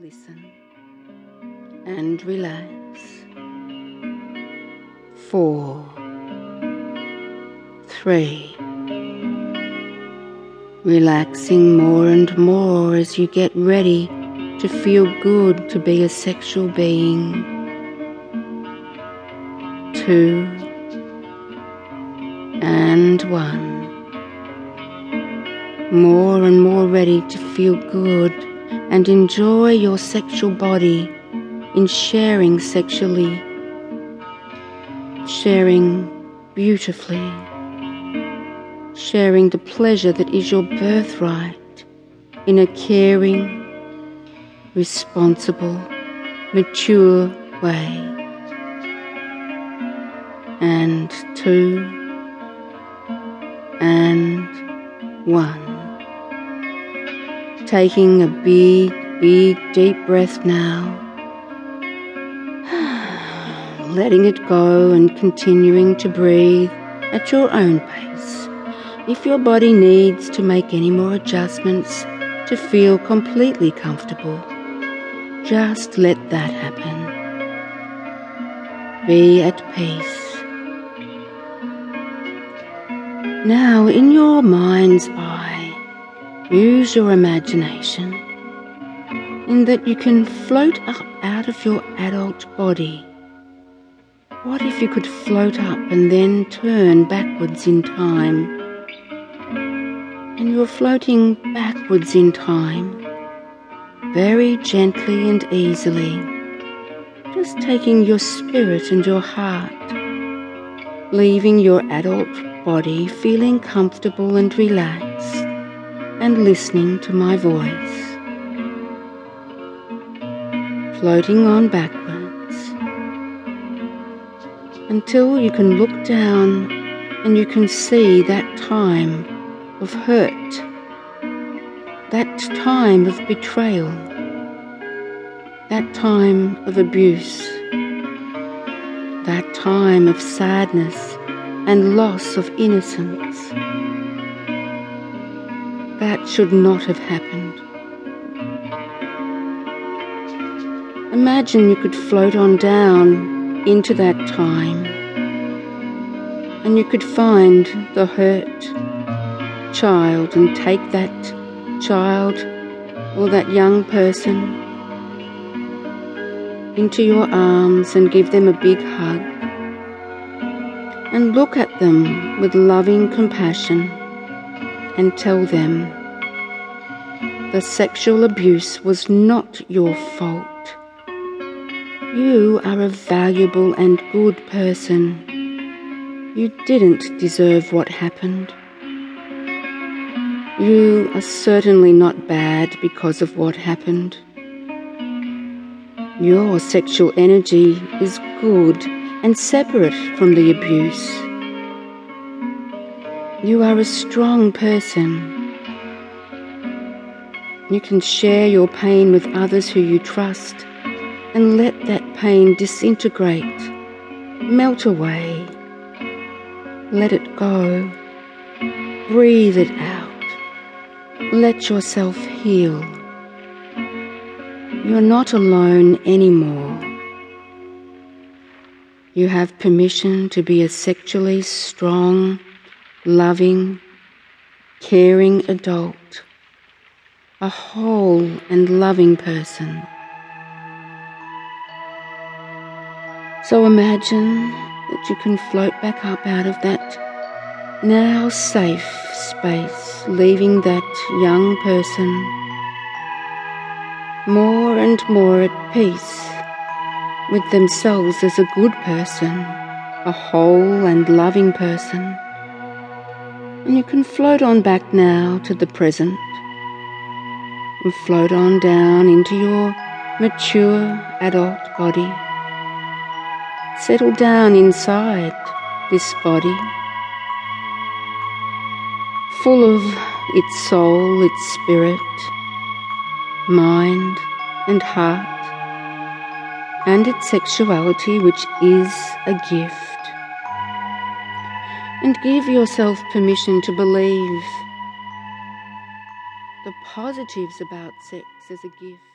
listen and relax. Four, three, relaxing more and more as you get ready to feel good to be a sexual being. Two and one. More and more ready to feel good and enjoy your sexual body in sharing sexually, sharing beautifully, sharing the pleasure that is your birthright in a caring, responsible, mature way. And two, and one. Taking a big, big, deep breath now. Letting it go and continuing to breathe at your own pace. If your body needs to make any more adjustments to feel completely comfortable, just let that happen. Be at peace. Now, in your mind's eye, use your imagination in that you can float up out of your adult body. What if you could float up and then turn backwards in time? And you're floating backwards in time, very gently and easily, just taking your spirit and your heart, leaving your adult body feeling comfortable and relaxed and listening to my voice. Floating on backwards until you can look down and you can see that time of hurt, that time of betrayal, that time of abuse, that time of sadness and loss of innocence. That should not have happened. Imagine you could float on down into that time and you could find the hurt child and take that child or that young person into your arms and give them a big hug and look at them with loving compassion and tell them the sexual abuse was not your fault. You are a valuable and good person. You didn't deserve what happened. You are certainly not bad because of what happened. Your sexual energy is good and separate from the abuse. You are a strong person. You can share your pain with others who you trust and let that pain disintegrate, melt away. Let it go. Breathe it out. Let yourself heal. You're not alone anymore. You have permission to be a sexually strong, loving, caring adult, a whole and loving person. So imagine that you can float back up out of that now safe space, leaving that young person more and more at peace with themselves as a good person, a whole and loving person. And you can float on back now to the present and float on down into your mature adult body. Settle down inside this body, full of its soul, its spirit, mind, and heart, and its sexuality, which is a gift. And give yourself permission to believe the positives about sex as a gift.